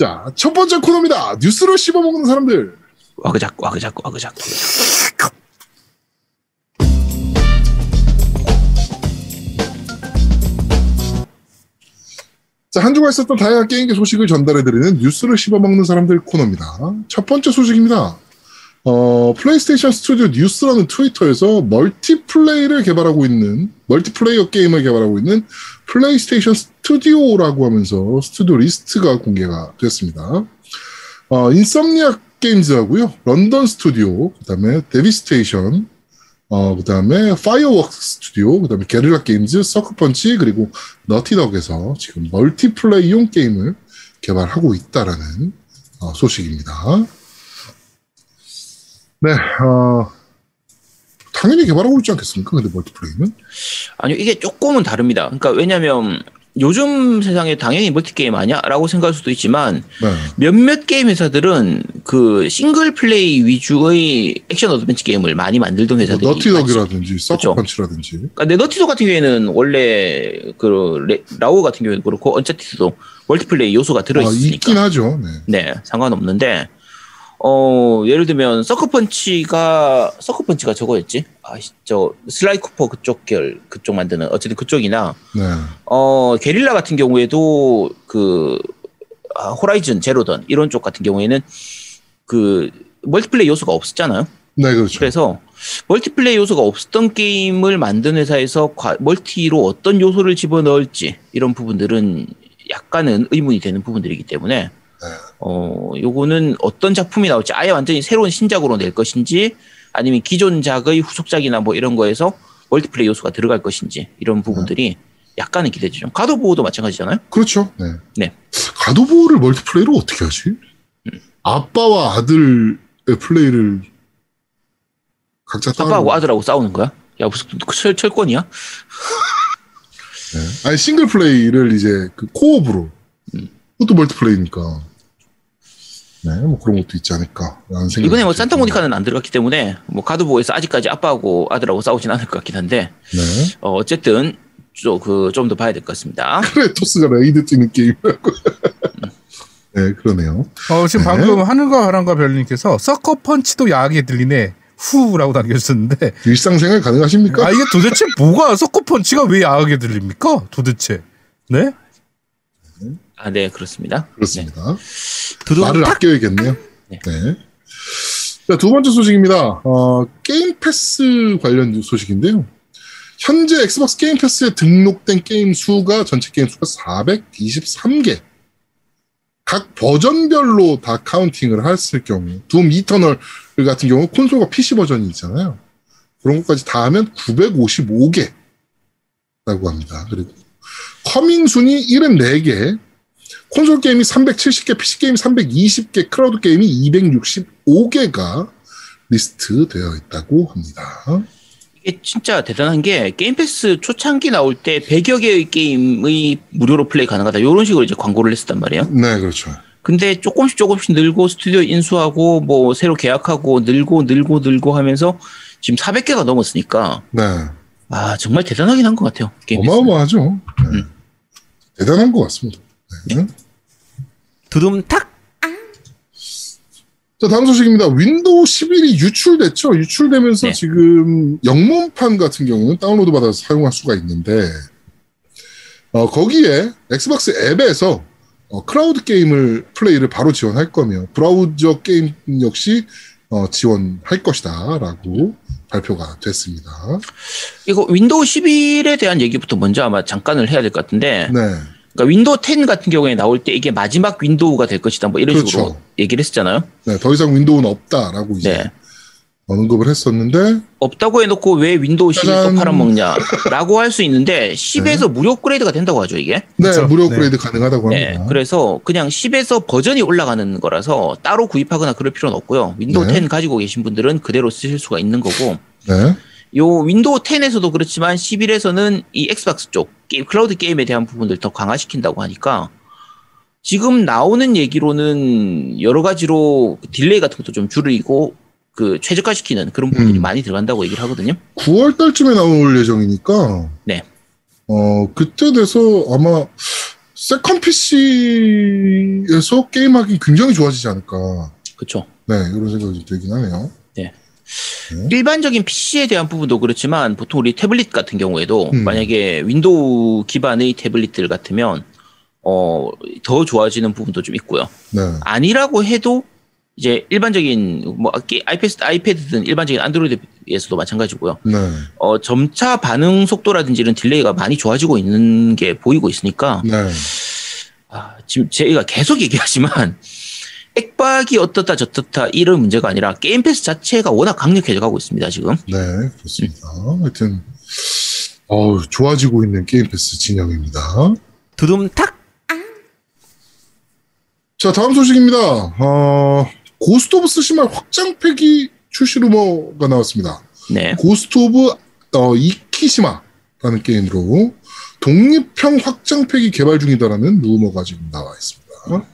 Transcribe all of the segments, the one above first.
자, 첫 번째 코너입니다. 뉴스를 씹어먹는 사람들. 와그작 와그작 와그작 와그작. 자, 한 주가 있었던 다양한 게임계 소식을 전달해드리는 뉴스를 씹어먹는 사람들 코너입니다. 첫 번째 소식입니다. 어, PlayStation Studio 뉴스라는 트위터에서 멀티플레이를 개발하고 있는, 멀티플레이어 게임을 개발하고 있는 PlayStation Studio라고 하면서 스튜디오 리스트가 공개가 됐습니다. 어, Insomniac Games하고요, London Studio, 그 다음에 Deviation, 어, 그 다음에 Firewalk Studio, 그 다음에 Guerrilla Games, Sucker Punch, 그리고 Naughty Dog에서 지금 멀티플레이용 게임을 개발하고 있다라는 어, 소식입니다. 네, 어, 당연히 개발하고 있지 않겠습니까? 근데 multiplay는? 아니요 이게 조금은 다릅니다. 그러니까 왜냐하면 요즘 세상에 당연히 multi 게임 아니야 라고 생각할 수도 있지만 네. 몇몇 게임 회사들은 그 싱글 플레이 위주의 액션 어드벤처 게임을 많이 만들던 회사들이 뭐 너티덕이라든지 서커펀치라든지. 그러니까 네 Naughty Dog 같은 경우에는 원래 그 레- 라오 같은 경우에는 그렇고 Uncharted도 multiplay 요소가 들어 아, 있으니까 있긴 하죠. 네. 네 상관없는데 어 예를 들면 서커펀치가 서커펀치가 저거였지 아 저 Sly Cooper 그쪽 계열 그쪽 만드는 어쨌든 그쪽이나 네. 어 Guerrilla 같은 경우에도 그 아, Horizon Zero Dawn 이런 쪽 같은 경우에는 그 multiplay 요소가 없었잖아요. 네, 그렇죠. 그래서 multiplay 요소가 없었던 게임을 만든 회사에서 과- multi로 어떤 요소를 집어넣을지 이런 부분들은 약간은 의문이 되는 부분들이기 때문에 네. 어 요거는 어떤 작품이 나올지 아예 완전히 새로운 신작으로 낼 것인지 아니면 기존작의 후속작이나 뭐 이런 거에서 multiplay 요소가 들어갈 것인지 이런 부분들이 약간은 기대되죠. God of War도 마찬가지잖아요. 그렇죠. 네. 네. 가도보를 멀티플레이로 어떻게 하지? 아빠와 아들의 플레이를 각자. 아빠하고 아들하고 싸우는 거야? 야 무슨 철, 철권이야? 네. 아니 싱글 플레이를 이제 그 co-op으로. 음. 그것도 multiplay니까. 네, 뭐 그런 것도 있지 않을까라는 생각. 이번에 뭐 산타모니카는 안 들어갔기 때문에 뭐 God of War에서 아직까지 아빠하고 아들하고 싸우진 않을 것 같긴 한데 네. 어, 어쨌든 그 좀 더 봐야 될 것 같습니다. Kratos가 raid 뛰는 게임이라고. 네, 그러네요. 어, 지금 네. 방금 하늘과 바람과 별님께서 Sucker Punch도 야하게 들리네. 후라고 남겨주셨는데 일상생활 가능하십니까? 아 이게 도대체 뭐가 Sucker Punch가 왜 야하게 들립니까? 도대체 네? 아, 네 그렇습니다. 그렇습니다. 네. 말을 탁! 아껴야겠네요. 네. 네. 자, 두 번째 소식입니다. 어, Game Pass 관련 소식인데요. 현재 Xbox Game Pass에 등록된 게임 수가 전체 게임 수가 423개. 각 버전별로 다 카운팅을 했을 경우, Doom Eternal 같은 경우 콘솔과 PC 버전이 있잖아요. 그런 것까지 다 하면 955개라고 합니다. 그리고 coming soon이 74개, 콘솔 게임이 370개, PC 게임 320개, 클라우드 게임이 265개가 리스트 되어 있다고 합니다. 이게 진짜 대단한 게 Game Pass 초창기 나올 때 100여 개의 게임의 무료로 플레이 가능하다 이런 식으로 이제 광고를 했었단 말이에요. 네, 그렇죠. 근데 조금씩 조금씩 늘고 스튜디오 인수하고 뭐 새로 계약하고 늘고 늘고 늘고 하면서 지금 400개가 넘었으니까 네. 아 정말 대단하긴 한 것 같아요. 게임. 어마어마하죠. 네. 음. 대단한 것 같습니다. 네. 두둠탁 자, 다음 소식입니다. 윈도우 11이 유출됐죠. 유출되면서 네. 지금 영문판 같은 경우는 다운로드 받아서 사용할 수가 있는데, 어, 거기에 Xbox 앱에서 어, 클라우드 게임을 플레이를 바로 지원할 거며, 브라우저 게임 역시 어, 지원할 것이다. 라고 발표가 됐습니다. 이거 윈도우 11에 대한 얘기부터 먼저 아마 잠깐을 해야 될 것 같은데 네. 그러니까 윈도우 10 같은 경우에 나올 때 이게 마지막 윈도우가 될 것이다 뭐 이런 그렇죠. 식으로 얘기를 했었잖아요. 네. 더 이상 윈도우는 없다라고 이제 네. 언급을 했었는데, 없다고 해놓고 왜 윈도우 11을 또. 팔아먹냐라고 할 수 있는데 10에서 무료 업그레이드가 된다고 하죠 이게. 네. 그렇죠. 무료 네. 업그레이드 가능하다고 네, 합니다. 그래서 그냥 10에서 버전이 올라가는 거라서 따로 구입하거나 그럴 필요는 없고요. 윈도우 네. 10 가지고 계신 분들은 그대로 쓰실 수가 있는 거고 네. 요 윈도우 10에서도 그렇지만 11에서는 이 Xbox 쪽 게임, 클라우드 게임에 대한 부분들 더 강화시킨다고 하니까 지금 나오는 얘기로는 여러 가지로 그 딜레이 같은 것도 좀 줄이고 그 최적화시키는 그런 부분들이 음. 많이 들어간다고 얘기를 하거든요. 9월 달쯤에 나올 예정이니까. 네. 어, 그때 돼서 아마 second PC에 에서 게임하기 굉장히 좋아지지 않을까. 그렇죠. 네, 이런 생각이 들긴 하네요. 일반적인 PC에 대한 부분도 그렇지만 보통 우리 태블릿 같은 경우에도 음. 만약에 윈도우 기반의 태블릿들 같으면 어, 더 좋아지는 부분도 좀 있고요. 네. 아니라고 해도 이제 일반적인 뭐 게- iPad iPad든 일반적인 Android에서도 마찬가지고요. 네. 어, 점차 반응 속도라든지 이런 딜레이가 많이 좋아지고 있는 게 보이고 있으니까 네. 아, 지금 제가 계속 얘기하지만 액박이 어떻다 저떻다 이런 문제가 아니라 Game Pass 자체가 워낙 강력해져 가고 있습니다 지금. 네, 그렇습니다. 하여튼, 어우, 좋아지고 있는 Game Pass 진영입니다. 두둠탁 자, 다음 소식입니다. 어, Ghost of Tsushima 확장팩이 출시 루머가 나왔습니다. 네. Ghost of 어, Ikishima라는 게임으로 독립형 확장팩이 개발 중이다라는 루머가 지금 나와 있습니다.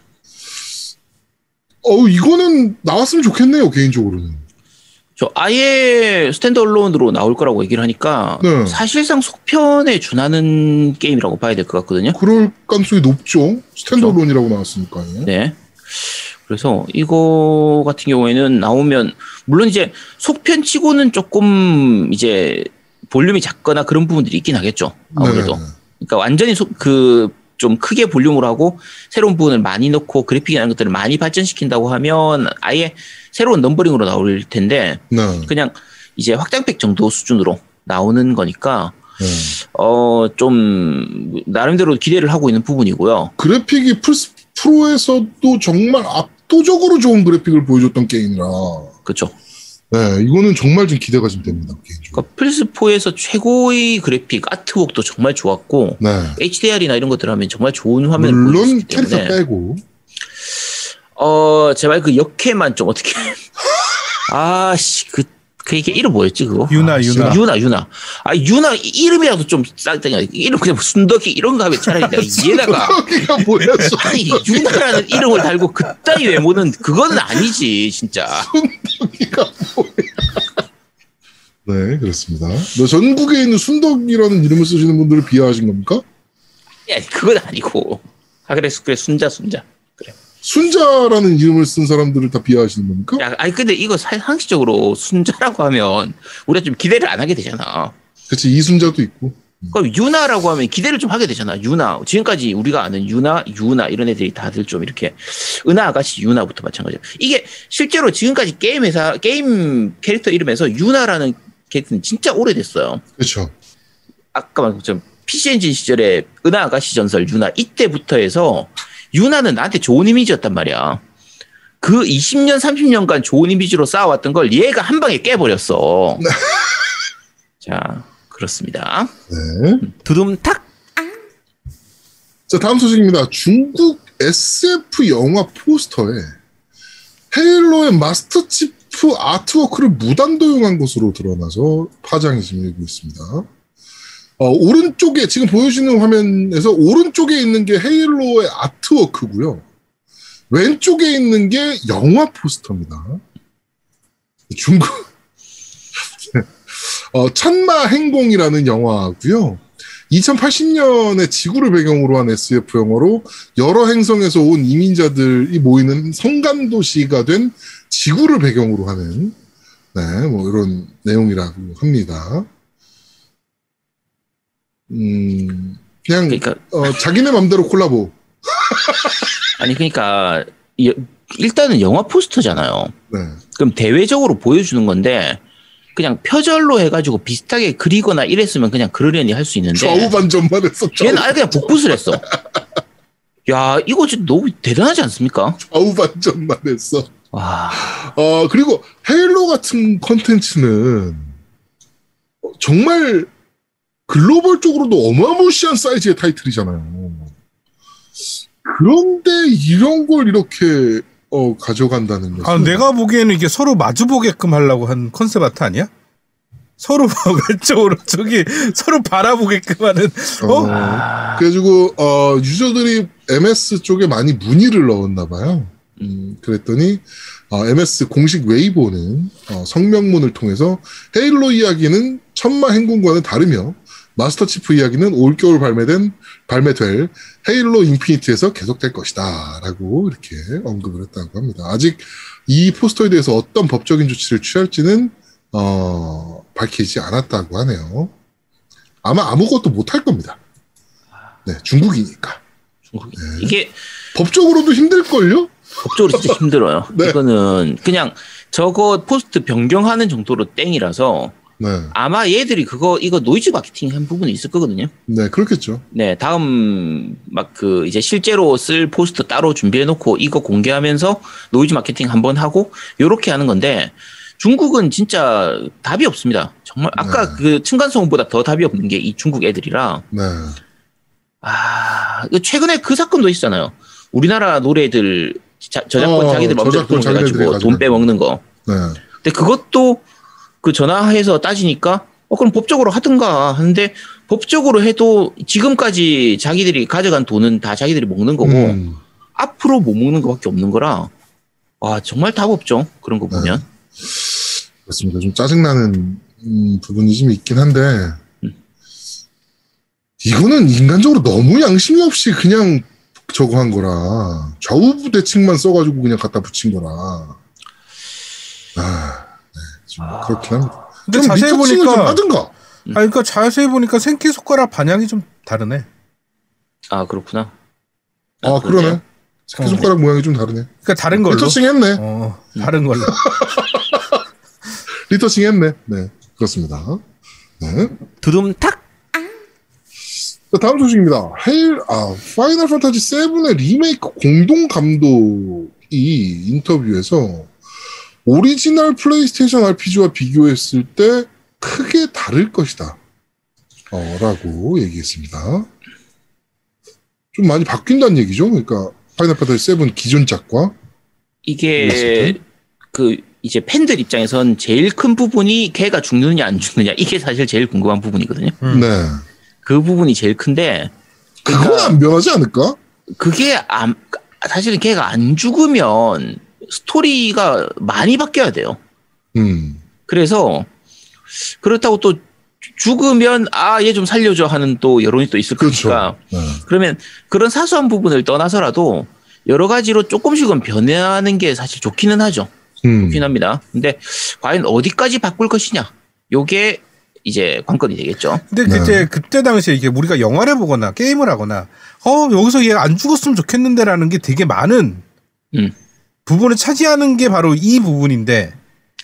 어우, 이거는 나왔으면 좋겠네요, 개인적으로는. 저 아예 standalone으로 나올 거라고 얘기를 하니까 네. 사실상 속편에 준하는 게임이라고 봐야 될 것 같거든요. 그럴 가능성이 높죠. standalone이라고 나왔으니까요. 네. 그래서 이거 같은 경우에는 나오면 물론 이제 속편치고는 조금 이제 볼륨이 작거나 그런 부분들이 있긴 하겠죠. 아무래도. 네. 그러니까 완전히 그 좀 크게 볼륨으로 하고 새로운 부분을 많이 넣고 그래픽이나 이런 것들을 많이 발전시킨다고 하면 아예 새로운 넘버링으로 나올 텐데 네. 그냥 이제 확장팩 정도 수준으로 나오는 거니까 네. 어좀 나름대로 기대를 하고 있는 부분이고요. 그래픽이 플스 프로에서도 정말 압도적으로 좋은 그래픽을 보여줬던 게임이라 그렇죠. 네 이거는 정말 좀 기대가 좀 됩니다. 그러니까 플스4에서 최고의 그래픽, 아트웍도 정말 좋았고, 네. HDR이나 이런 것들 하면 정말 좋은 화면을 물론 캐릭터 빼고 어, 제발 그 역해만 좀 어떻게, 아, 씨, 그, 그 이게 이름 뭐였지, 그거? 유나, 아, 유나. 유나, 유나. 아, 유나, 이- 이름이라도 좀 싹땡이 이름 그냥 뭐 순덕이 이런 거 하면 차라리 내가 이해다가. 여기가 뭐야 아니, 유나라는 이름을 달고 그따위 외모는 그거는 아니지, 진짜. 순덕이가 뭐야 네 그렇습니다 뭐 전국에 있는 순덕이라는 이름을 쓰시는 분들을 비하하신 겁니까? 야, 그건 아니고. 아, 그래, 그래, 순자, 순자. 순자라는 이름을 쓴 사람들을 다 비하하시는 겁니까? 야, 아니 근데 이거 사- 상식적으로 순자라고 하면 우리가 좀 기대를 안 하게 되잖아. 그치 이순자도 있고 그럼 유나라고 하면 기대를 좀 하게 되잖아. 유나. 지금까지 우리가 아는 유나, 유나 이런 애들이 다들 좀 이렇게 은하 아가씨 유나부터 마찬가지야. 이게 실제로 지금까지 게임 회사 게임 캐릭터 이름에서 유나라는 캐릭터는 진짜 오래됐어요. 그렇죠 아까 말한 것처럼 PC 엔진 시절에 은하 아가씨 전설 유나 이때부터 해서 유나는 나한테 좋은 이미지였단 말이야. 그 20년, 30년간 좋은 이미지로 쌓아왔던 걸 얘가 한 방에 깨버렸어. 자, 그렇습니다. 네. 두둠탁. 자, 다음 소식입니다. 중국 SF 영화 포스터에 헤일로의 마스터 치프 아트워크를 무단 도용한 것으로 드러나서 파장이 지금 일고 있습니다. 어, 오른쪽에, 지금 보여주는 화면에서 오른쪽에 있는 게 헤일로의 아트워크고요. 왼쪽에 있는 게 영화 포스터입니다. 중국, 어, 천마 행공이라는 영화고요. 2080년에 지구를 배경으로 한 SF 영화로 여러 행성에서 온 이민자들이 모이는 성간 도시가 된 지구를 배경으로 하는 네, 뭐 이런 내용이라고 합니다. 음, 그냥 그러니까 어, 자기네 맘대로 콜라보. 아니 그러니까 이- 일단은 영화 포스터잖아요. 네. 그럼 대외적으로 보여주는 건데 그냥 표절로 해가지고 비슷하게 그리거나 이랬으면 그냥 그러려니 할 수 있는데 좌우 반전만 했어. 좌우, 얘는 아예 그냥 복붙을 했어. 야 이거 진짜 너무 대단하지 않습니까? 좌우 반전만 했어. 와 어, 그리고 헤일로 같은 컨텐츠는 정말 글로벌적으로도 어마무시한 사이즈의 타이틀이잖아요. 그런데 이런 걸 이렇게 어, 가져간다는 것은 아, 내가 보기에는 이게 서로 마주 보게끔 하려고 한 컨셉 아트 아니야? 서로 왼쪽으로 저기 서로 바라보게끔 하는 어? 아, 그래가지고 어, 유저들이 MS 쪽에 많이 문의를 넣었나 봐요. 음, 그랬더니 어, MS 공식 웨이보는 어, 성명문을 통해서 헤일로 이야기는 천마 행군과는 다르며 마스터 치프 이야기는 올겨울 발매된 발매될 헤일로 인피니트에서 계속될 것이다라고 이렇게 언급을 했다고 합니다. 아직 이 포스터에 대해서 어떤 법적인 조치를 취할지는 어, 밝히지 않았다고 하네요. 아마 아무것도 못할 겁니다. 네, 중국이니까. 중국이. 네. 이게 법적으로도 힘들걸요? 법적으로 진짜 힘들어요. 네. 이거는 그냥 저거 포스트 변경하는 정도로 땡이라서 네, 아마 얘들이 그거 이거 노이즈 마케팅 한 부분이 있을 거거든요. 네, 그렇겠죠. 네, 다음 막 그 이제 실제로 쓸 포스터 따로 준비해 놓고 이거 공개하면서 노이즈 마케팅 한번 하고 요렇게 하는 건데 중국은 진짜 답이 없습니다. 정말 아까 네. 그 층간소음보다 더 답이 없는 게 이 중국 애들이라 네, 아, 최근에 그 사건도 있잖아요. 우리나라 노래들 자- 저작권 어, 자기들 마음대로 저작권 돈 가지고. 빼먹는 거. 네, 근데 그것도 그 전화해서 따지니까 어 그럼 법적으로 하든가 하는데 법적으로 해도 지금까지 자기들이 가져간 돈은 다 자기들이 먹는 거고 음, 앞으로 못 먹는 것밖에 없는 거라 와 정말 답 없죠 그런 거 보면. 그렇습니다. 좀 짜증나는 음, 부분이 좀 있긴 한데 음. 이거는 인간적으로 너무 양심이 없이 그냥 저거 한 거라 좌우 대칭만 써가지고 그냥 갖다 붙인 거라. 아, 네, 좀 아. 그렇긴 합니다. 근데 좀 자세히 보니까 하든가. 아 그러니까 자세히 보니까 생기 손가락 반향이 좀 다르네. 아 그렇구나 아, 그러네. 새끼 손가락 모양이 좀 다르네. 그러니까 다른 걸로. 리터칭 했네. 어 다른 걸로. 리터칭 했네. 네, 그렇습니다. 네. 두둠탁 자, 다음 소식입니다. 헤일, 아, Final Fantasy 7의 리메이크 공동 감독이 인터뷰에서 오리지널 PlayStation RPG와 비교했을 때 크게 다를 것이다. 어, 라고 얘기했습니다. 좀 많이 바뀐다는 얘기죠. 그러니까 Final Fantasy 7 기존 작과 이게. 그 이제 팬들 입장에선 제일 큰 부분이 걔가 죽느냐 안 죽느냐 이게 사실 제일 궁금한 부분이거든요 음. 네. 그 부분이 제일 큰데 그건 안 변하지 않을까? 그게 안, 사실은 걔가 안 죽으면 스토리가 많이 바뀌어야 돼요. 음. 그래서 그렇다고 또 죽으면 아 얘 좀 살려줘 하는 또 여론이 또 있을 그렇죠. 거니까 네. 그러면 그런 사소한 부분을 떠나서라도 여러 가지로 조금씩은 변하는 게 사실 좋기는 하죠. 음. 좋긴 합니다. 근데 과연 어디까지 바꿀 것이냐? 요게 이제 관건이 되겠죠. 근데 네. 그때 그때 당시에 이게 우리가 영화를 보거나 게임을 하거나 어 여기서 얘 안 죽었으면 좋겠는데라는 게 되게 많은 음. 부분을 차지하는 게 바로 이 부분인데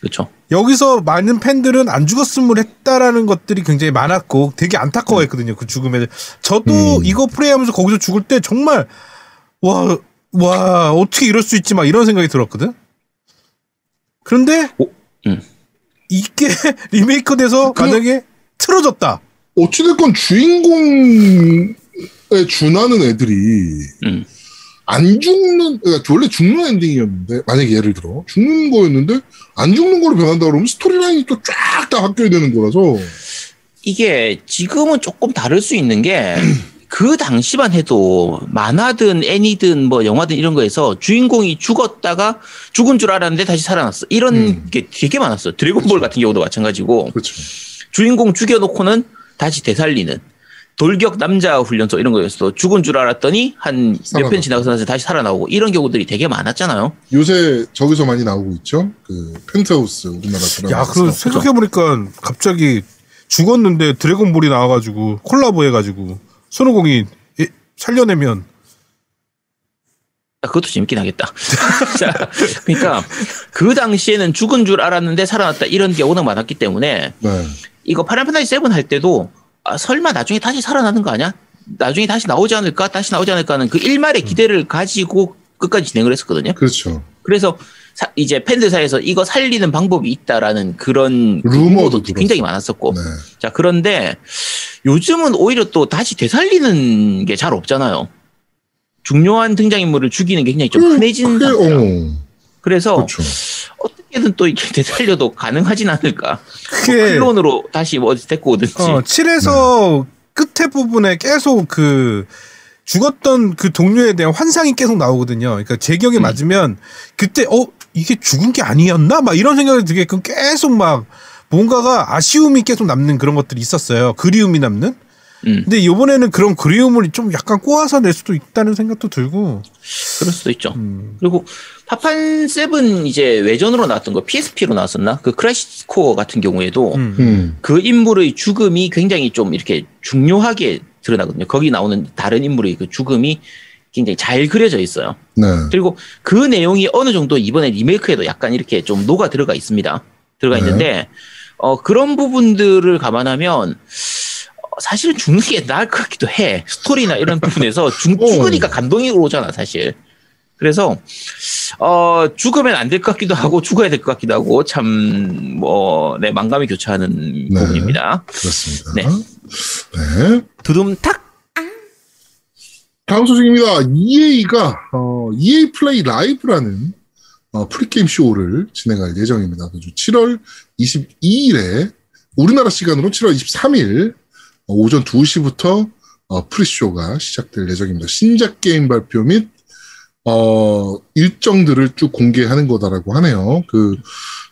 그렇죠. 여기서 많은 팬들은 안 죽었으면 했다라는 것들이 굉장히 많았고 되게 안타까워했거든요 그 죽음에 저도 음. 이거 플레이하면서 거기서 죽을 때 정말 와 와 어떻게 이럴 수 있지 막 이런 생각이 들었거든 그런데 오, 음. 이게 리메이크 돼서 그- 만약에 틀어졌다 어찌됐건 주인공에 준하는 애들이 음. 안 죽는, 그러니까 원래 죽는 엔딩이었는데, 만약에 예를 들어, 죽는 거였는데, 안 죽는 걸로 변한다 그러면 스토리 라인이 또 쫙 다 바뀌어야 되는 거라서, 이게 지금은 조금 다를 수 있는 게 그 당시만 해도 만화든 애니든 뭐 영화든 이런 거에서 주인공이 죽었다가 죽은 줄 알았는데 다시 살아났어. 이런 음. 게 되게 많았어. 드래곤볼 같은 경우도 마찬가지고 그렇죠. 주인공 죽여놓고는 다시 되살리는 돌격 남자 훈련소 이런 거였어. 죽은 줄 알았더니 한 몇. 편 지나서 나서 다시 살아나오고 이런 경우들이 되게 많았잖아요. 요새 저기서 많이 나오고 있죠? 그, 펜트하우스, 우리나라 드라마. 야, 그 생각해 보니까 갑자기 죽었는데 드래곤볼이 나와가지고 콜라보 해가지고 손오공이 예, 살려내면 아, 그것도 재밌긴 하겠다. 자, 그러니까 그 당시에는 죽은 줄 알았는데 살아났다 이런 게 워낙 많았기 때문에 네. 이거 파란 판타지 7할 때도 아, 설마 나중에 다시 살아나는 거 아니야? 나중에 다시 나오지 않을까? 다시 나오지 않을까 하는 그 일말의 기대를 가지고 끝까지 진행을 했었거든요. 그렇죠. 그래서 사- 이제 팬들 사이에서 이거 살리는 방법이 있다라는 그런 루머도 루머도. 굉장히 많았었고. 네. 자, 그런데 요즘은 오히려 또 다시 되살리는 게 잘 없잖아요. 중요한 등장인물을 죽이는 게 굉장히 좀 그게, 상태라. 어, 그래서 그렇죠. 어 떻게든 또 이렇게 되살려도 가능하진 않을까. 뭐 그게 클론으로 다시 뭐 데리고 오든지. 어, 7에서 끝에 부분에 계속 그 죽었던 그 동료에 대한 환상이 계속 나오거든요. 그러니까 제 기억에 맞으면 그때 어 이게 죽은 게 아니었나? 막 이런 생각이 들게끔 계속 막 뭔가가 아쉬움이 계속 남는 그런 것들이 있었어요. 그리움이 남는. 음, 근데 이번에는 그런 그리움을 좀 약간 꼬아서 낼 수도 있다는 생각도 들고. 그럴 수도 있죠. 음. 그리고 파판 7 이제 외전으로 나왔던 거 PSP로 나왔었나? 그 Crisis Core 같은 경우에도 음. 음. 그 인물의 죽음이 굉장히 좀 이렇게 중요하게 드러나거든요. 거기 나오는 다른 인물의 그 죽음이 굉장히 잘 그려져 있어요. 네. 그리고 그 내용이 어느 정도 이번에 리메이크에도 약간 이렇게 좀 녹아 들어가 있습니다. 들어가 네. 있는데 어, 그런 부분들을 감안하면 어, 사실은 죽는 게 나을 것 같기도 해. 스토리나 이런 부분에서 죽, 어. 죽으니까 감동이 오잖아 사실. 그래서 어, 죽으면 안 될 것 같기도 하고 죽어야 될 것 같기도 하고 참뭐 네, 망감이 교차하는 네. 부분입니다. 그렇습니다. 네. 네. 두둠탁 다음 소식입니다. EA가 어, EA 플레이 라이브라는 어, pre-game 쇼를 진행할 예정입니다. 그래서 7월 22일에 우리나라 시간으로 7월 23일 어, 오전 2시부터 어, pre-show가 시작될 예정입니다. 신작 게임 발표 및 어, 일정들을 쭉 공개하는 거다라고 하네요. 그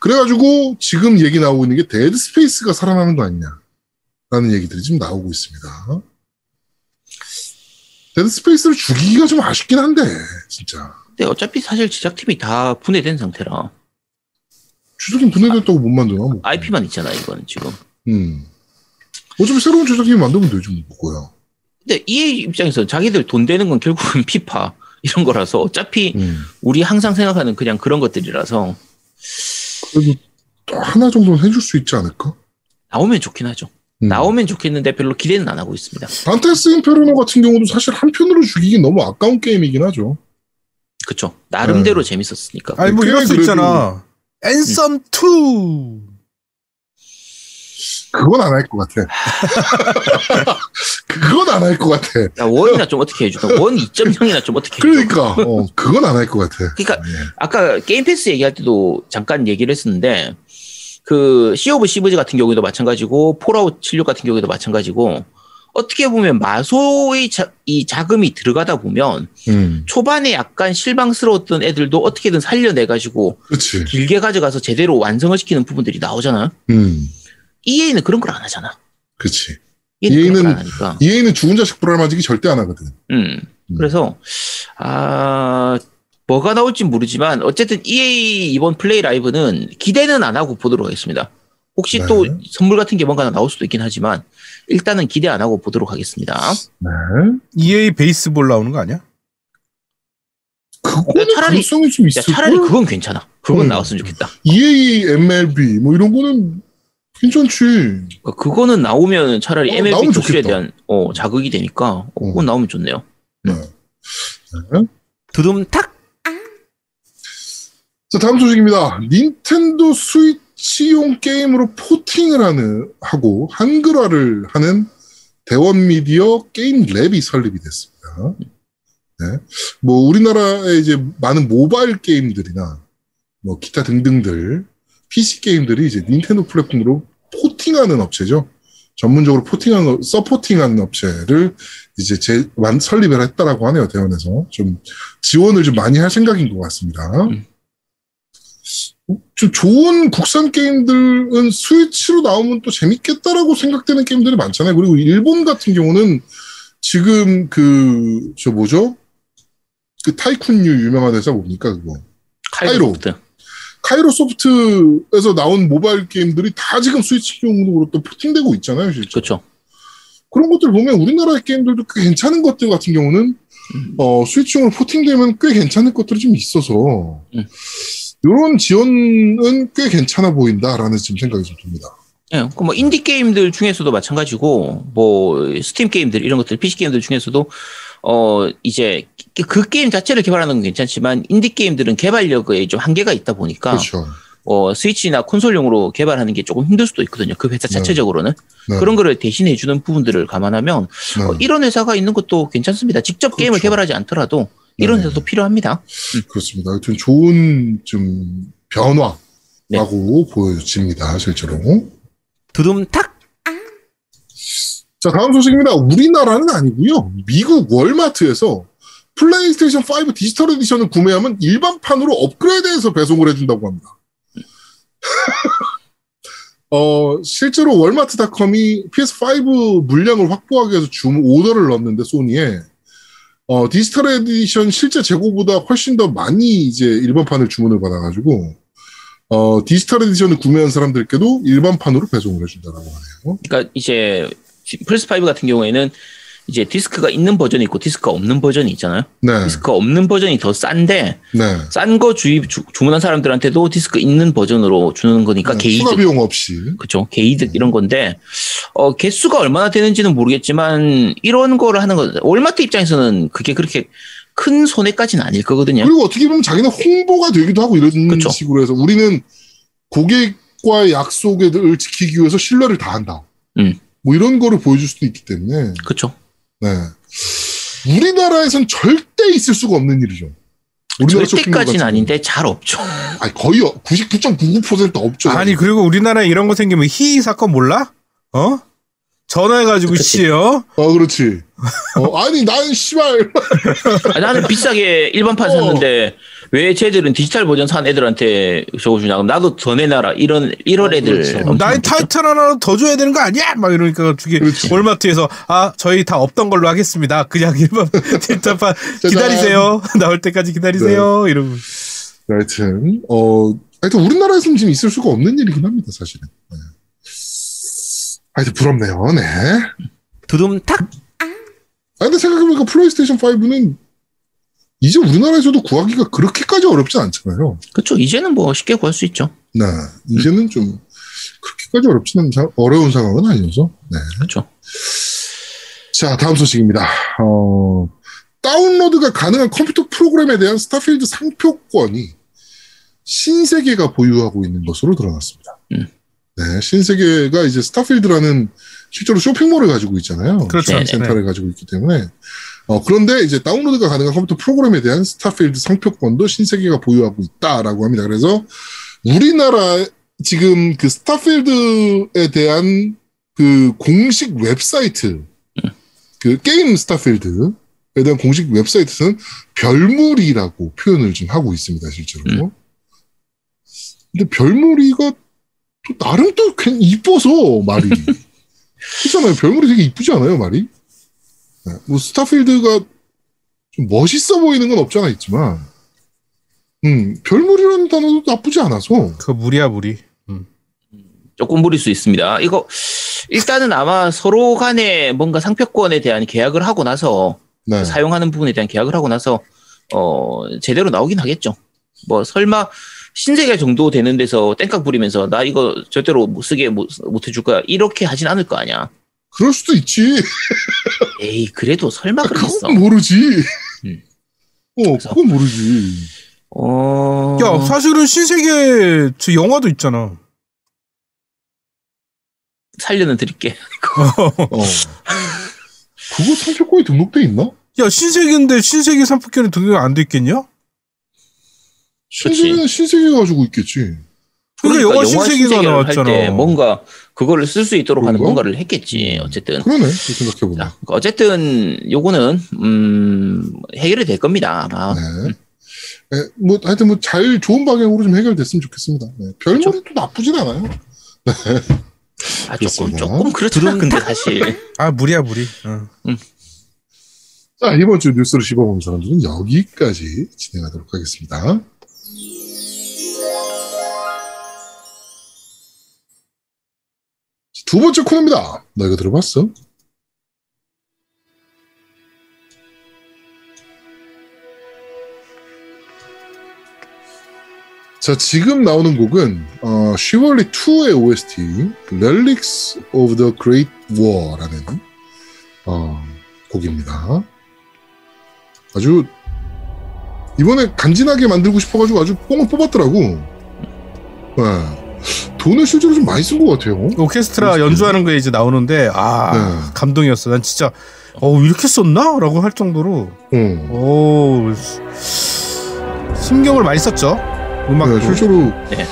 그래가지고 지금 얘기 나오고 있는 게 Dead Space가 살아나는 거 아니냐 라는 얘기들이 지금 나오고 있습니다. Dead Space를 죽이기가 좀 아쉽긴 한데 진짜 근데 어차피 사실 제작팀이 다 분해된 상태라 제작팀 분해됐다고 못 만드나 뭐. IP만 있잖아 이거는 지금. 음. 어차피 새로운 제작팀 만들면 되지 뭐 뭐야. 근데 EA 입장에서 자기들 돈 되는 건 결국은 피파 이런 거라서 어차피 음. 우리 항상 생각하는 그냥 그런 것들이라서 그래도 또 하나 정도는 해줄 수 있지 않을까? 나오면 좋긴 하죠. 음. 나오면 좋겠는데 별로 기대는 안 하고 있습니다. Dante's Inferno 같은 경우도 사실 한 편으로 죽이긴 너무 아까운 게임이긴 하죠. 그쵸. 나름대로 네. 재밌었으니까. 아니 뭐 꽤 이럴 수 그래도- 있잖아. Anthem 2. 그건 안 할 것 같아. 그건 안 할 것 같아. 야, 원이나 좀 어떻게 해주든 원 2.0이나 좀 어떻게 해줘. 그러니까 어, 그건 안 할 것 같아. 그러니까 예. 아까 Game Pass 얘기할 때도 잠깐 얘기를 했었는데 그 Sea of Thieves 같은 경우에도 마찬가지고 Fallout 76 같은 경우에도 마찬가지고 어떻게 보면 마소의 자, 이 자금이 들어가다 보면 음, 초반에 약간 실망스러웠던 애들도 어떻게든 살려내 가지고 그렇지. 길게 가져가서 제대로 완성을 시키는 부분들이 나오잖아. 음, EA는 그런 걸 안 하잖아. 그렇지. EA는 EA 는. EA는 죽은 자식 불알 만지기 절대 안 하거든. 음. 음. 그래서 아 뭐가 나올지 모르지만 어쨌든 EA 이번 플레이 라이브는 기대는 안 하고 보도록 하겠습니다. 혹시 네. 또 선물 같은 게 뭔가 나올 수도 있긴 하지만 일단은 기대 안 하고 보도록 하겠습니다. 네. EA 베이스볼 나오는 거 아니야? 그거는 차라리- 좀 야, 있을 차라리 걸? 그건 괜찮아. 그건 음. 나왔으면 좋겠다. EA, MLB 뭐 이런 거는 괜찮지. 그러니까 그거는 나오면 차라리 어, MLB 좋겠다. 대한 어, 자극이 되니까 어, 그건 나오면 좋네요. 네. 네. 두둠탁 자, 다음 소식입니다. 닌텐도 스위치용 게임으로 포팅을 하는, 하고 한글화를 하는 대원 미디어 게임 랩이 설립이 됐습니다. 네. 뭐, 우리나라에 이제 많은 모바일 게임들이나 뭐, 기타 등등들, PC 게임들이 이제 닌텐도 플랫폼으로 포팅하는 업체죠. 전문적으로 포팅하는, 서포팅하는 업체를 이제 제, 완, 설립을 했다라고 하네요, 대원에서. 좀 지원을 좀 많이 할 생각인 것 같습니다. 음. 좀 좋은 국산 게임들은 스위치로 나오면 또 재밌겠다라고 생각되는 게임들이 많잖아요. 그리고 일본 같은 경우는 지금 그, 저 뭐죠? 그 타이쿤류 유명한 회사 뭡니까, 그거? 카이로. 카이로소프트. 카이로 소프트에서 나온 모바일 게임들이 다 지금 스위치용으로 또 포팅되고 있잖아요, 실제. 그렇죠. 그런 것들 보면 우리나라의 게임들도 꽤 괜찮은 것들 같은 경우는 음. 어, Switch용으로 porting되면 꽤 괜찮을 것들이 좀 있어서 음. 이런 지원은 꽤 괜찮아 보인다라는 지금 생각이 좀 듭니다. 예, 그 뭐 인디 게임들 중에서도 마찬가지고 뭐 스팀 게임들 이런 것들 PC 게임들 중에서도 어 이제 그 게임 자체를 개발하는 건 괜찮지만 인디 게임들은 개발력에 좀 한계가 있다 보니까 그렇죠. 어 스위치나 콘솔용으로 개발하는 게 조금 힘들 수도 있거든요. 그 회사 네. 자체적으로는 네. 그런 거를 대신해 주는 부분들을 감안하면 네. 어, 이런 회사가 있는 것도 괜찮습니다. 직접 게임을 그렇죠. 개발하지 않더라도 이런 네. 회사도 필요합니다. 그렇습니다. 하여튼 좋은 좀 변화라고 네. 보여집니다, 실제로. 두둠탁 자, 다음 소식입니다. 우리나라는 아니고요. 미국 월마트에서 플레이스테이션 5 디지털 edition을 구매하면 일반판으로 업그레이드해서 배송을 해준다고 합니다. 어, 실제로 월마트닷컴이 PS5 물량을 확보하기 위해서 주문 오더를 넣었는데 소니에 어, 디지털 에디션 실제 재고보다 훨씬 더 많이 이제 일반판을 주문을 받아가지고 어, 디지털 edition을 구매한 사람들께도 일반판으로 배송을 해준다라고 하네요. 그러니까 이제 플스 5 같은 경우에는 이제 디스크가 있는 버전이 있고 디스크가 없는 버전이 있잖아요. 네, 디스크가 없는 버전이 더 싼데 네. 싼거 주입 주, 주문한 사람들한테도 디스크 있는 버전으로 주는 거니까 네, 개이득 추가 비용 없이. 그죠 개이득 이런 건데 어 개수가 얼마나 되는지는 모르겠지만 이런 거를 하는 거 월마트 입장에서는 그게 그렇게 큰 손해까지는 아닐 거거든요. 그리고 어떻게 보면 자기는 홍보가 되기도 하고 이런 그쵸. 식으로 해서 우리는 고객과의 약속을 지키기 위해서 신뢰를 다한다. 음. 뭐 이런 거를 보여줄 수도 있기 때문에 그렇죠. 네. 우리나라에선 절대 있을 수가 없는 일이죠. 우리나라 절대까지는 아닌데 잘 없죠. 아니, 거의 99.99% 없죠. 아니 그리고 우리나라에 이런 거 생기면 희희 사건 몰라? 어? 전화해가지고 그치. 씨요. 어, 그렇지. 어, 아니, 난 씨발. 아, 나는 비싸게 일반판 어. 샀는데 왜 쟤들은 디지털 버전 산 애들한테 저거 주냐? 그럼 나도 더 내놔라. 이런 이런 어, 애들. 엄청 나의? 타이틀 하나 더 줘야 되는 거 아니야? 막 이러니까 그렇지. 월마트에서 아 저희 다 없던 걸로 하겠습니다. 그냥 일반 디지털판 기다리세요. 나올 때까지 기다리세요. 네. 이러고 하여튼, 어, 하여튼 우리나라에서는 지금 있을 수가 없는 일이긴 합니다, 사실은. 네. 하여튼 부럽네요, 네. 두둠탁. 아, 근데 생각해보니까 플레이스테이션 5는 이제 우리나라에서도 구하기가 그렇게까지 어렵지 않잖아요. 그렇죠. 이제는 뭐 쉽게 구할 수 있죠. 네. 이제는 좀 그렇게까지 어렵지는 사- 어려운 상황은 아니어서. 네. 그렇죠. 자, 다음 소식입니다. 어, 다운로드가 가능한 컴퓨터 프로그램에 대한 Starfield 상표권이 신세계가 보유하고 있는 것으로 드러났습니다. 음. 네, 신세계가 이제 스타필드라는 실제로 쇼핑몰을 가지고 있잖아요. 그렇죠. 쇼핑 센터를 가지고 있기 때문에 어, 그런데 이제 다운로드가 가능한 컴퓨터 프로그램에 대한 스타필드 상표권도 신세계가 보유하고 있다라고 합니다. 그래서 우리나라 지금 그 스타필드에 대한 그 공식 웹사이트 그 게임 스타필드 에 대한 공식 웹사이트는 별무리라고 표현을 좀 하고 있습니다, 실제로. 근데 별무리가 또 나름 또 그냥 이뻐서 말이. 그렇잖아요. 별무리 되게 이쁘지 않아요, 말이? 네, 뭐 스타필드가 좀 멋있어 보이는 건 없잖아 있지만, 음 별무리라는 단어도 나쁘지 않아서. 그 무리야 무리. 조금 무릴 수 있습니다. 이거 일단은 아마 서로 간에 뭔가 상표권에 대한 계약을 하고 나서 네. 사용하는 부분에 대한 계약을 하고 나서 어 제대로 나오긴 하겠죠. 뭐 설마 신세계 정도 되는 데서 땡깡 부리면서 나 이거 절대로 못 쓰게 못, 못 해줄 거야 이렇게 하진 않을 거 아니야. 그럴 수도 있지. 에이 그래도 설마 그러겠어. 그건 모르지. 음. 어, 그건 모르지. 어 야 사실은 신세계 저 영화도 있잖아. 살려는 드릴게. 어. 그거 상표권이 등록돼 있나? 야 신세계인데 신세계 상품권이 등록 안 돼 있겠냐? 신세계는 신세계 가지고 있겠지. 그러니까 영화 신세계를 신세계가 할 나왔잖아. 때 뭔가 그거를 쓸 수 있도록 하는 그런가? 뭔가를 했겠지 어쨌든. 그러네. 그 생각해 보면. 자, 어쨌든 요거는 음 해결이 될 겁니다. 아마. 네. 네, 뭐, 하여튼 뭐, 잘, 좋은 방향으로 좀 해결됐으면 좋겠습니다. 네. 별무리도 나쁘진 않아요. 아, 조금. 조금 그렇더라 근데 사실. 아 무리야 무리. 어. 자, 이번 주 뉴스를 씹어보는 사람들은 여기까지 진행하도록 하겠습니다. 두 번째 코너입니다. 너 이거 들어봤어? 자, 지금 나오는 곡은 어, Chivalry 2의 OST Relics of the Great War라는 어, 곡입니다. 아주 이번에 간지나게 만들고 싶어가지고 아주 뽕을 뽑았더라고. 네. 돈을 실제로 좀 많이 쓴 것 같아요. 오케스트라 그렇지. 연주하는 거에 이제 나오는데 아 네. 감동이었어. 난 진짜 어 이렇게 썼나?라고 할 정도로 어. 오 신경을 많이 썼죠. 음악도. 네, 실제로 네.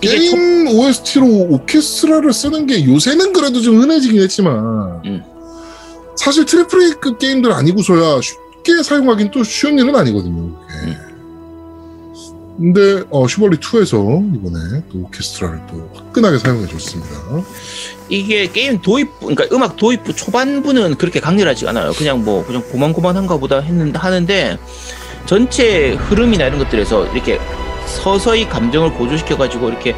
게임 OST로 오케스트라를 쓰는 게 요새는 그래도 좀 흔해지긴 했지만 음. 사실 triple A급 게임들 아니고서야 쉽게 사용하긴 또 쉬운 일은 아니거든요. 근데 어, Chivalry 2에서 이번에 또 오케스트라를 또 화끈하게 사용해 줬습니다. 이게 게임 도입부, 그러니까 음악 도입부 초반부는 그렇게 강렬하지 않아요. 그냥 뭐 그냥 고만고만한가 보다 했는 하는데 전체 흐름이나 이런 것들에서 이렇게 서서히 감정을 고조시켜 가지고 이렇게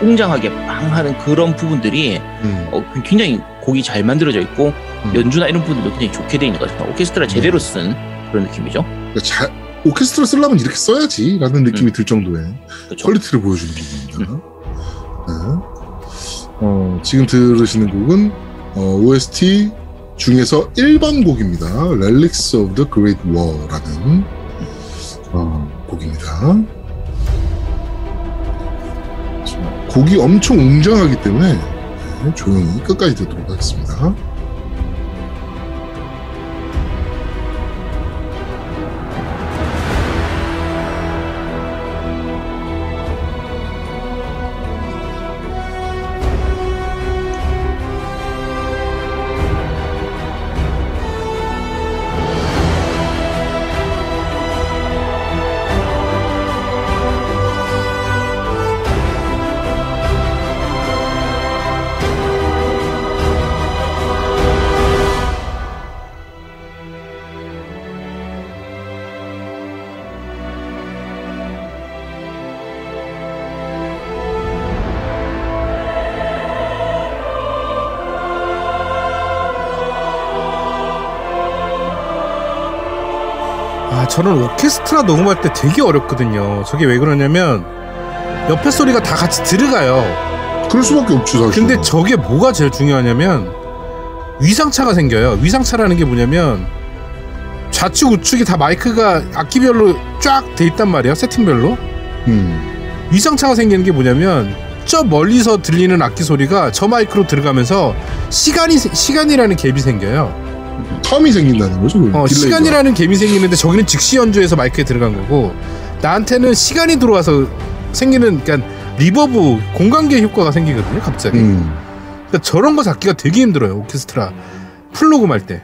웅장하게 빵 하는 그런 부분들이 음. 어, 굉장히 곡이 잘 만들어져 있고 음. 연주나 이런 부분들도 굉장히 좋게 돼 있는 것 같아요. 오케스트라 제대로 쓴 그런 느낌이죠. 그러니까 잘 오케스트라 쓰려면 이렇게 써야지 라는 느낌이 들 정도의 그렇죠. 퀄리티를 보여주는 부분입니다. 네. 어, 지금 들으시는 곡은 어, OST 중에서 1번 곡입니다. Relics of the Great War라는 어, 곡입니다. 자, 곡이 엄청 웅장하기 때문에 네, 조용히 끝까지 듣도록 하겠습니다. 저는 오케스트라 녹음할 때 되게 어렵거든요. 저게 왜 그러냐면 옆에 소리가 다 같이 들어가요. 그럴 수밖에 없죠, 사실. 근데 저게 뭐가 제일 중요하냐면 위상차가 생겨요. 위상차라는 게 뭐냐면 좌측 우측이 다 마이크가 악기별로 쫙 돼 있단 말이에요. 세팅별로. 음, 위상차가 생기는 게 뭐냐면 저 멀리서 들리는 악기 소리가 저 마이크로 들어가면서 시간이 시간이라는 갭이 생겨요. term이 생긴다는 거죠. 그 어. 시간이라는 갭이 생기는데 저기는 즉시 연주해서 마이크에 들어간 거고 나한테는 시간이 들어와서 생기는 그러니까 reverb 공간계 효과가 생기거든요. 갑자기. 음, 그러니까 저런 거 잡기가 되게 힘들어요. 오케스트라 full 녹음할 때.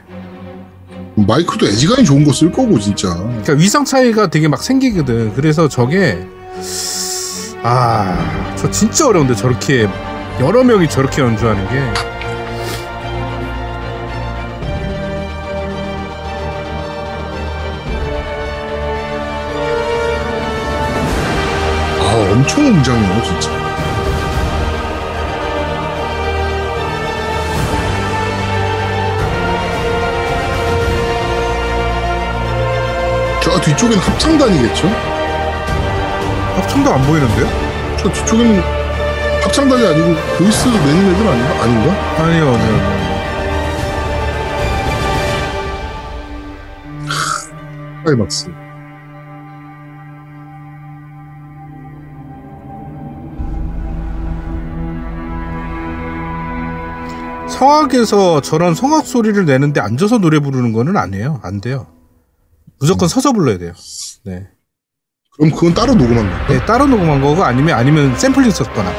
마이크도 애지간히 좋은 거 쓸 거고 진짜. 그러니까 위상 차이가 되게 막 생기거든. 그래서 저게 아, 저 진짜 어려운데 저렇게 여러 명이 저렇게 연주하는 게 엄청 웅장해요, 진짜. 저 뒤쪽엔 합창단이겠죠? 합창도 안 보이는데요? 저 뒤쪽에는 합창단이 아니고 보이스 내는 애들 아닌가? 아닌가? 아니요, 아니요. 클라이막스. 성악에서 저런 성악 소리를 내는데 앉아서 노래 부르는 거는 안 해요. 안 돼요. 무조건 서서 불러야 돼요. 네. 그럼 그건 따로 녹음한 건가? 네, 따로 녹음한 거고 아니면 아니면 샘플링 썼거나.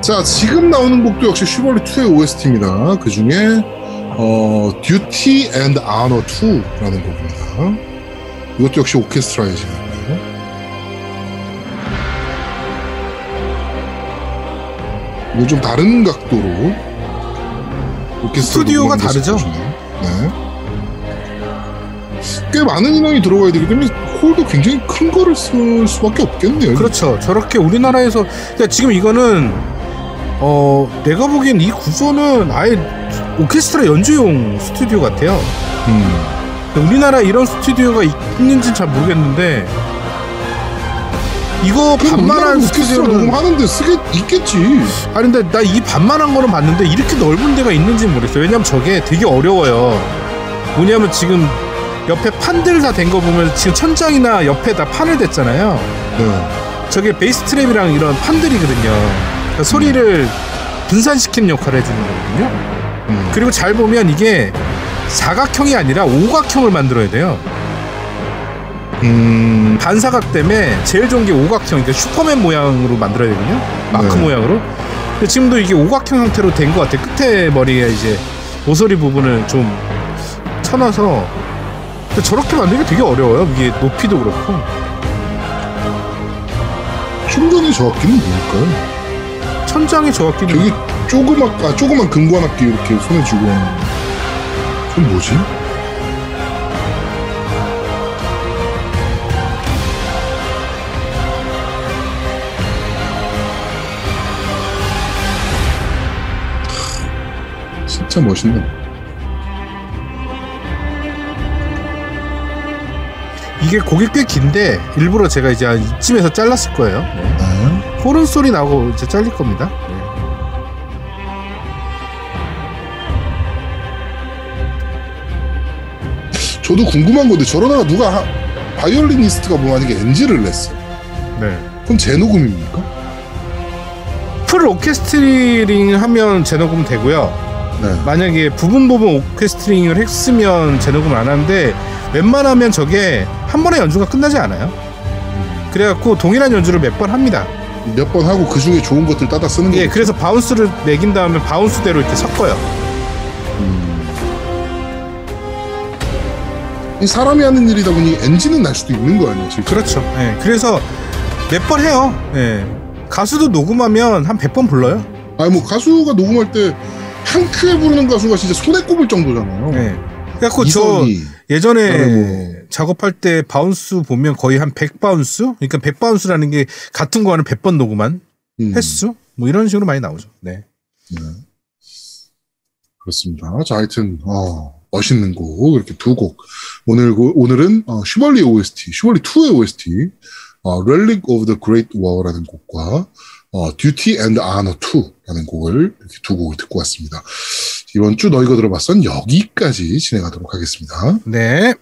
자, 지금 나오는 곡도 역시 Chivalry 2의 OST입니다. 그 중에 어, Duty and Honor 2라는 곡입니다. 이것도 역시 오케스트라의 진행 이거 좀 다른 각도로 스튜디오가 다르죠? 네. 꽤 많은 인원이 들어가야 되기 때문에 홀도 굉장히 큰 거를 쓸 수밖에 없겠네요. 그렇죠. 저렇게 우리나라에서 그러니까 지금 이거는 어 내가 보기엔 이 구조는 아예 오케스트라 연주용 스튜디오 같아요. 음. 우리나라 에 이런 스튜디오가 있는지는 잘 모르겠는데 이거 반만한 오케스트라 스튜디오는 녹음하는데 쓰겠 있겠지. 아니 근데 나 이 반만한 거는 봤는데 이렇게 넓은 데가 있는지 는 모르겠어요. 왜냐면 저게 되게 어려워요. 뭐냐면 지금 옆에 판들 다 된 거 보면 지금 천장이나 옆에 다 판을 댔잖아요. 네. 저게 베이스 트랩이랑 이런 판들이거든요. 그러니까 소리를 분산시키는 역할을 해주는 거거든요. 음. 그리고 잘 보면 이게 사각형이 아니라 오각형을 만들어야 돼요. 음. 반사각 때문에 제일 좋은 게 오각형, 그러니까 슈퍼맨 모양으로 만들어야 되거든요. 마크 네. 모양으로. 근데 지금도 이게 오각형 형태로 된 것 같아요. 끝에 머리에 이제 모서리 부분을 좀 쳐놔서 근데 저렇게 만들기 되게 어려워요. 이게 높이도 그렇고. 천장의 저악기는 뭘까요? 천장의 저악기는 되게 조그맣, 아, 조그만 금관악기 이렇게 손에 쥐고 하는. 그건 뭐지? 진짜 멋있네. 이게 곡이 꽤 긴데 일부러 제가 이제 한 이쯤에서 잘랐을 거예요. 네. 네. 호른 소리 나고 이제 잘릴 겁니다. 네. 저도 궁금한 건데 저러다가 누가 하- 바이올리니스트가 뭐 만약에 NG를 냈어. 네. 그럼 재녹음입니까? full orchestring 하면 재녹음 되고요. 네. 만약에 부분 부분 orchestring을 했으면 재녹음 안 하는데 웬만하면 저게 한 번에 연주가 끝나지 않아요. 그래갖고 동일한 연주를 몇 번 합니다. 몇 번 하고 그 중에 좋은 것들 따다 쓰는 예, 거죠. 그래서 bounce를 매긴 다음에 bounce대로 이렇게 섞어요. 이 사람이 하는 일이다 보니 엔지는 날 수도 있는 거 아니에요, 지금? 그렇죠. 예, 그래서 몇 번 해요. 예. 가수도 녹음하면 한 100번 불러요. 아니 뭐 가수가 녹음할 때 한 큐에 부르는 가수가 진짜 손에 꼽을 정도잖아요. 예. 그래갖고 저. 예전에 뭐- 작업할 때 bounce 보면 거의 한 100bounce? 그러니까 100bounce라는 게 같은 거 하는 100번 녹음한 음, 횟수? 뭐 이런 식으로 많이 나오죠. 네. 그렇습니다. 자, 하여튼 어, 멋있는 곡 이렇게 두 곡. 오늘 그- 오늘은 어, 슈벌리 OST, 슈벌리 2의 OST, 어, Relic of the Great War라는 곡과 어, Duty and Honor 2 라는 곡을 이렇게 두 곡을 듣고 왔습니다. 이번 주 너희가 들어봤선 여기까지 진행하도록 하겠습니다. 네.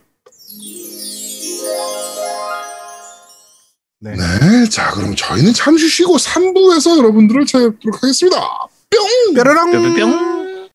네. 네, 자 그럼 저희는 잠시 쉬고 3부에서 여러분들을 찾아뵙도록 하겠습니다. 뿅! 뾰로롱! 뿅뿅뿅.